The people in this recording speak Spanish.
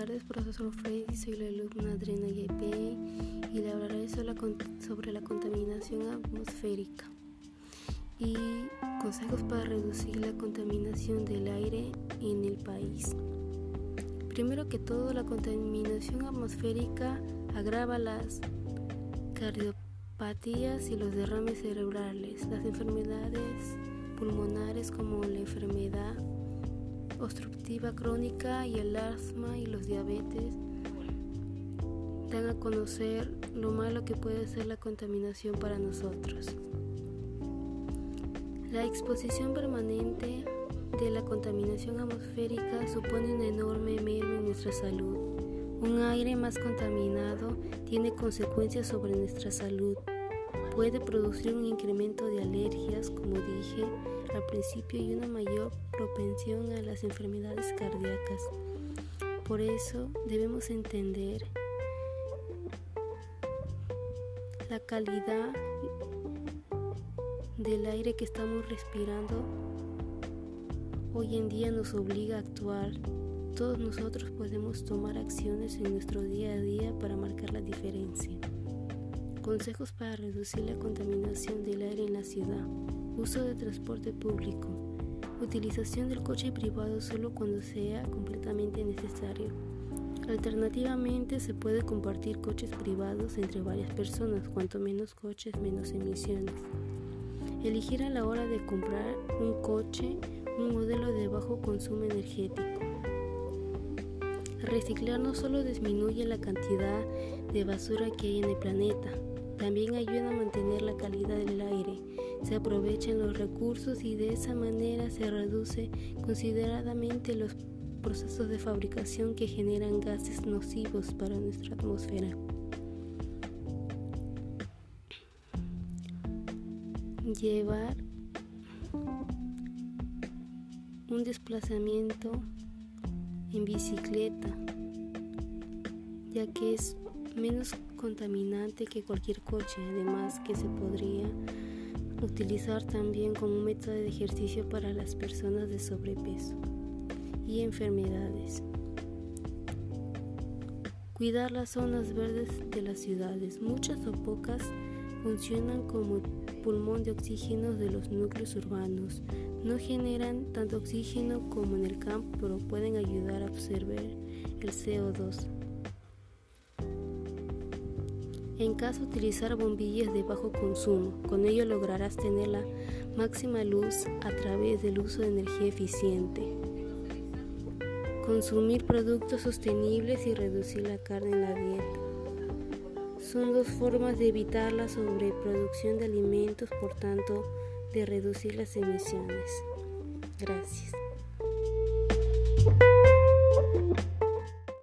tardes, profesor Freddy. Soy la alumna Adriana Yepe y le hablaré sobre la contaminación atmosférica y consejos para reducir la contaminación del aire en el país. Primero que todo, la contaminación atmosférica agrava las cardiopatías y los derrames cerebrales, las enfermedades pulmonares como la enfermedad obstructiva crónica y el asma y los diabetes dan a conocer lo malo que puede ser la contaminación para nosotros. La exposición permanente de la contaminación atmosférica supone un enorme merma en nuestra salud. Un aire más contaminado tiene consecuencias sobre nuestra salud. Puede producir un incremento de alergias, como dije, al principio y una mayor propensión a las enfermedades cardíacas. Por eso debemos entender la calidad del aire que estamos respirando hoy en día nos obliga a actuar. Todos nosotros podemos tomar acciones en nuestro día a día para marcar la diferencia. Consejos para reducir la contaminación del aire en la ciudad. Uso de transporte público. Utilización del coche privado solo cuando sea completamente necesario. Alternativamente se puede compartir coches privados entre varias personas, cuanto menos coches menos emisiones. Elegir a la hora de comprar un coche un modelo de bajo consumo energético. Reciclar no solo disminuye la cantidad de basura que hay en el planeta, también ayuda a mantener la calidad del aire se aprovechan los recursos y de esa manera se reduce consideradamente los procesos de fabricación que generan gases nocivos para nuestra atmósfera. Llevar un desplazamiento en bicicleta, ya que es menos contaminante que cualquier coche, además que se podría utilizar también como método de ejercicio para las personas de sobrepeso y enfermedades. Cuidar las zonas verdes de las ciudades. Muchas o pocas funcionan como pulmón de oxígeno de los núcleos urbanos. No generan tanto oxígeno como en el campo, pero pueden ayudar a absorber el CO2. En caso utilizar bombillas de bajo consumo, con ello lograrás tener la máxima luz a través del uso de energía eficiente. Consumir productos sostenibles y reducir la carne en la dieta. Son dos formas de evitar la sobreproducción de alimentos, por tanto, de reducir las emisiones. Gracias.